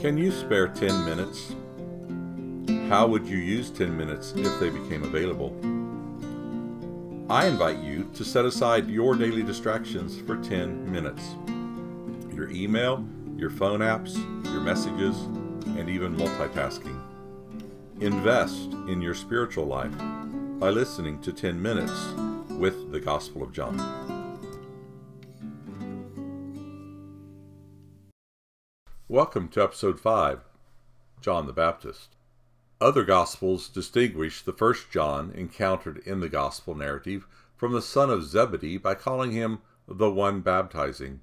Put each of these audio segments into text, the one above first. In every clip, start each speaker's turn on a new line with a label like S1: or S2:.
S1: Can you spare 10 minutes? How would you use 10 minutes if they became available? I invite you to set aside your daily distractions for 10 minutes. Your email, your phone apps, your messages, and even multitasking. Invest in your spiritual life by listening to 10 minutes with the Gospel of John. Welcome to episode 5 John the Baptist. Other Gospels distinguish the first John encountered in the Gospel narrative from the son of Zebedee by calling him the one baptizing.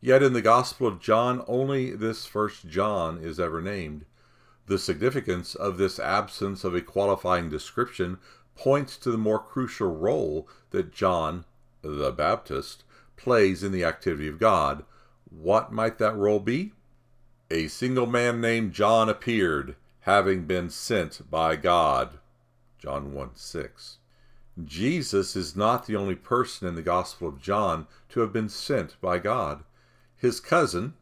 S1: Yet in the Gospel of John, only this first John is ever named. The significance of this absence of a qualifying description points to the more crucial role that John, the Baptist, plays in the activity of God. What might that role be? A single man named John appeared, having been sent by God. John 1 6. Jesus is not the only person in the Gospel of John to have been sent by God. His cousin,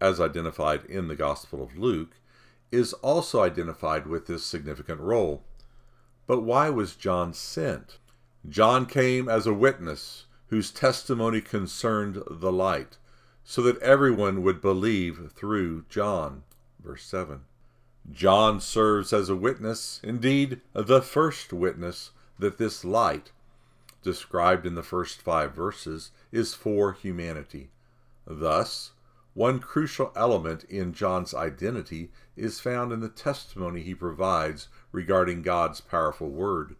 S1: as identified in the Gospel of Luke, is also identified with this significant role. But why was John sent? John came as a witness whose testimony concerned the light so that everyone would believe through John. Verse 7. John serves as a witness, indeed, the first witness, that this light, described in the first five verses, is for humanity. Thus, one crucial element in John's identity is found in the testimony he provides regarding God's powerful word,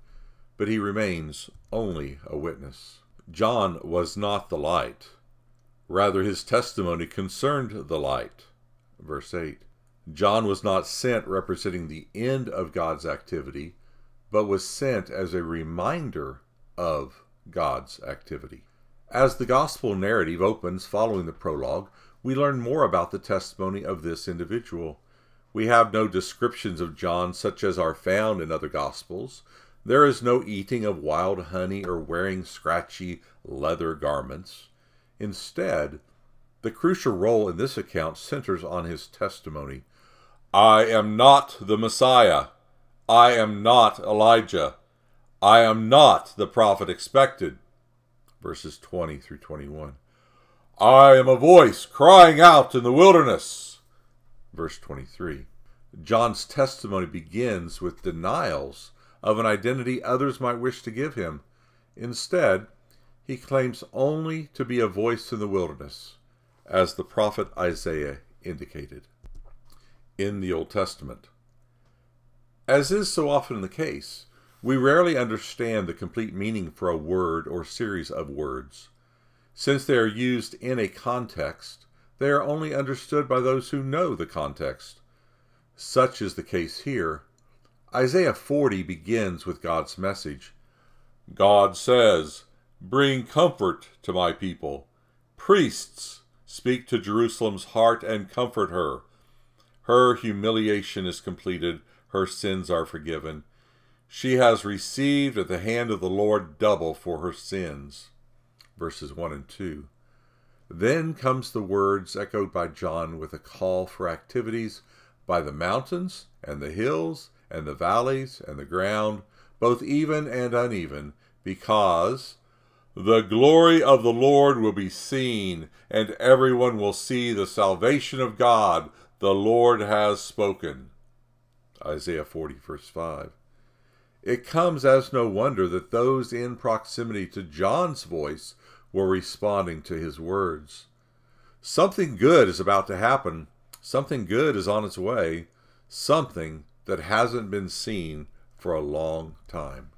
S1: but he remains only a witness. John was not the light. Rather, his testimony concerned the light. Verse 8 John was not sent representing the end of God's activity, but was sent as a reminder of God's activity. As the gospel narrative opens following the prologue, we learn more about the testimony of this individual. We have no descriptions of John such as are found in other gospels. There is no eating of wild honey or wearing scratchy leather garments. Instead, the crucial role in this account centers on his testimony I am not the Messiah. I am not Elijah. I am not the prophet expected. Verses 20 through 21. I am a voice crying out in the wilderness. Verse 23. John's testimony begins with denials of an identity others might wish to give him. Instead, he claims only to be a voice in the wilderness, as the prophet Isaiah indicated in the Old Testament. As is so often the case, we rarely understand the complete meaning for a word or series of words. Since they are used in a context, they are only understood by those who know the context. Such is the case here. Isaiah 40 begins with God's message God says, Bring comfort to my people. Priests, speak to Jerusalem's heart and comfort her. Her humiliation is completed, her sins are forgiven. She has received at the hand of the Lord double for her sins. Verses 1 and 2. Then comes the words echoed by John with a call for activities by the mountains and the hills and the valleys and the ground, both even and uneven, because the glory of the Lord will be seen, and everyone will see the salvation of God. The Lord has spoken. Isaiah 40, verse 5. It comes as no wonder that those in proximity to John's voice were responding to his words. Something good is about to happen. Something good is on its way. Something that hasn't been seen for a long time.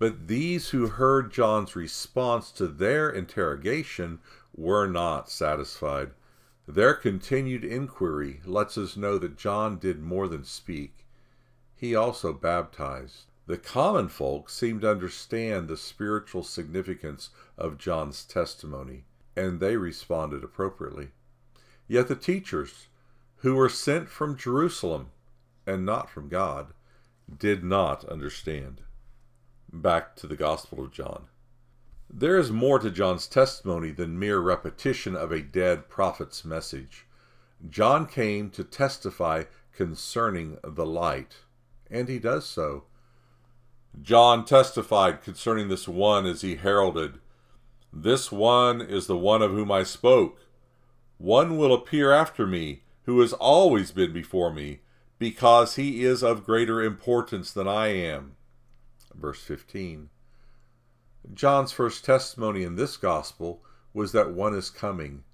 S1: But these who heard John's response to their interrogation were not satisfied. Their continued inquiry lets us know that John did more than speak. He also baptized. The common folk seemed to understand the spiritual significance of John's testimony, and they responded appropriately. Yet the teachers, who were sent from Jerusalem and not from God, did not understand back to the Gospel of John. There is more to John's testimony than mere repetition of a dead prophet's message. John came to testify concerning the light, and he does so. John testified concerning this one as he heralded, This one is the one of whom I spoke. One will appear after me, who has always been before me, because he is of greater importance than I am. Verse 15. John's first testimony in this gospel was that one is coming,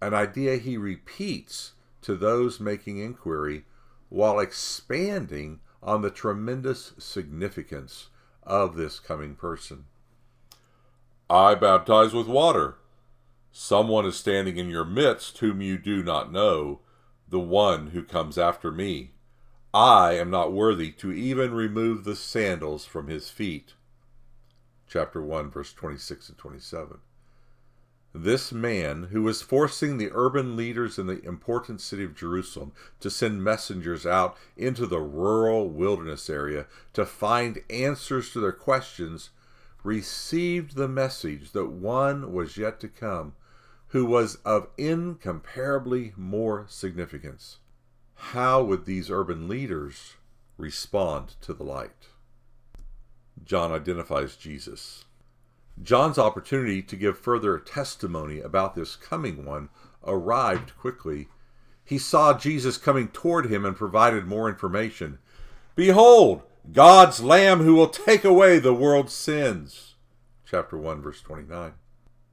S1: an idea he repeats to those making inquiry while expanding on the tremendous significance of this coming person. I baptize with water. Someone is standing in your midst whom you do not know, the one who comes after me. I am not worthy to even remove the sandals from his feet. Chapter 1, verse 26 and 27. This man, who was forcing the urban leaders in the important city of Jerusalem to send messengers out into the rural wilderness area to find answers to their questions, received the message that one was yet to come who was of incomparably more significance. How would these urban leaders respond to the light? John identifies Jesus. John's opportunity to give further testimony about this coming one arrived quickly. He saw Jesus coming toward him and provided more information. Behold, God's Lamb who will take away the world's sins. Chapter 1, verse 29.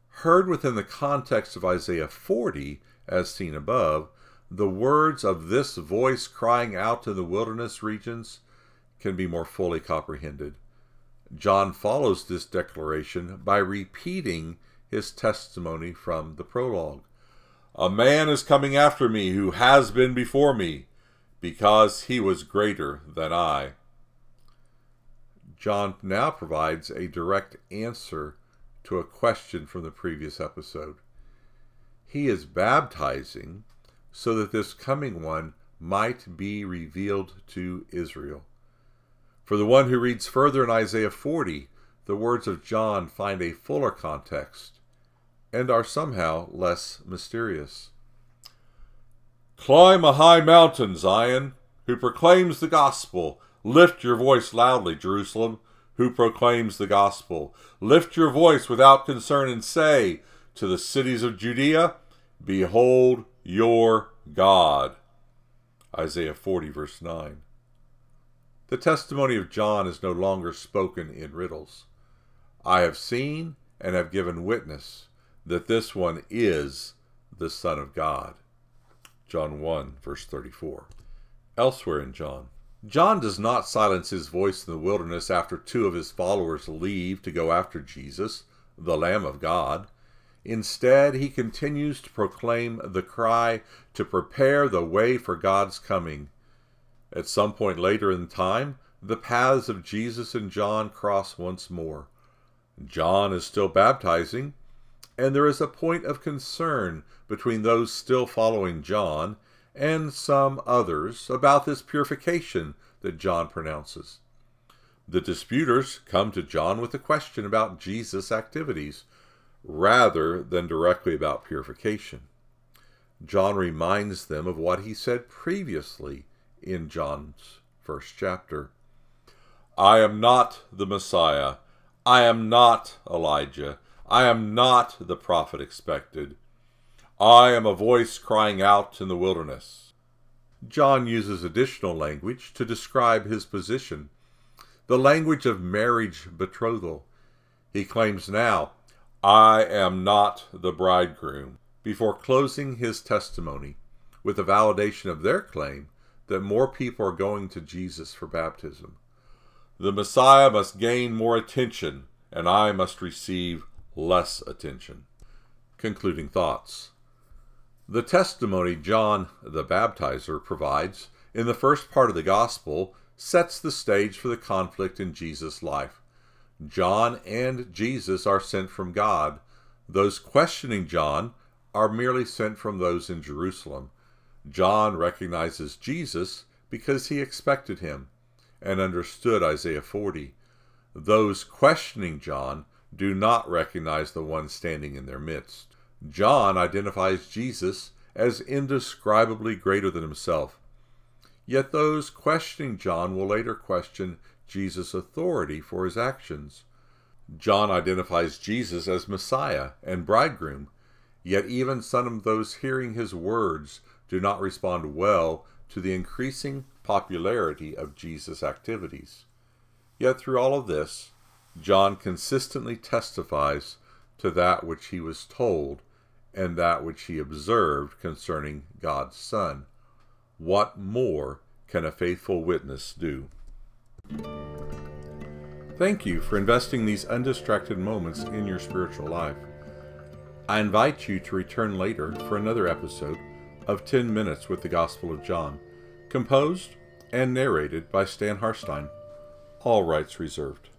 S1: Heard within the context of Isaiah 40, as seen above, the words of this voice crying out to the wilderness regions can be more fully comprehended. John follows this declaration by repeating his testimony from the prologue. A man is coming after me who has been before me, because he was greater than I. John now provides a direct answer to a question from the previous episode. He is baptizing so that this coming one might be revealed to Israel. For the one who reads further in Isaiah 40, the words of John find a fuller context and are somehow less mysterious. Climb a high mountain, Zion, who proclaims the gospel. Lift your voice loudly, Jerusalem, who proclaims the gospel. Lift your voice without concern and say to the cities of Judea, Behold your God. Isaiah 40, verse 9. The testimony of John is no longer spoken in riddles. I have seen and have given witness that this one is the Son of God. John 1, verse 34. Elsewhere in John, John does not silence his voice in the wilderness after two of his followers leave to go after Jesus, the Lamb of God. Instead, he continues to proclaim the cry to prepare the way for God's coming at some point later in time, the paths of Jesus and John cross once more. John is still baptizing, and there is a point of concern between those still following John and some others about this purification that John pronounces. The disputers come to John with a question about Jesus' activities rather than directly about purification. John reminds them of what he said previously in John's first chapter. I am not the Messiah. I am not Elijah. I am not the prophet expected. I am a voice crying out in the wilderness. John uses additional language to describe his position, the language of marriage betrothal. He claims now, I am not the bridegroom, before closing his testimony with a validation of their claim that more people are going to Jesus for baptism. The Messiah must gain more attention, and I must receive less attention. Concluding thoughts. The testimony John the Baptizer provides in the first part of the Gospel sets the stage for the conflict in Jesus' life. John and Jesus are sent from God. Those questioning John are merely sent from those in Jerusalem. John recognizes Jesus because he expected him and understood Isaiah 40. Those questioning John do not recognize the one standing in their midst. John identifies Jesus as indescribably greater than himself. Yet those questioning John will later question Jesus' authority for his actions. John identifies Jesus as Messiah and bridegroom, yet even some of those hearing his words do not respond well to the increasing popularity of Jesus' activities. Yet through all of this, John consistently testifies to that which he was told and that which he observed concerning God's Son. What more can a faithful witness do? Thank you for investing these undistracted moments in your spiritual life. I invite you to return later for another episode of 10 Minutes with the Gospel of John, composed and narrated by Stan Harstine. All rights reserved.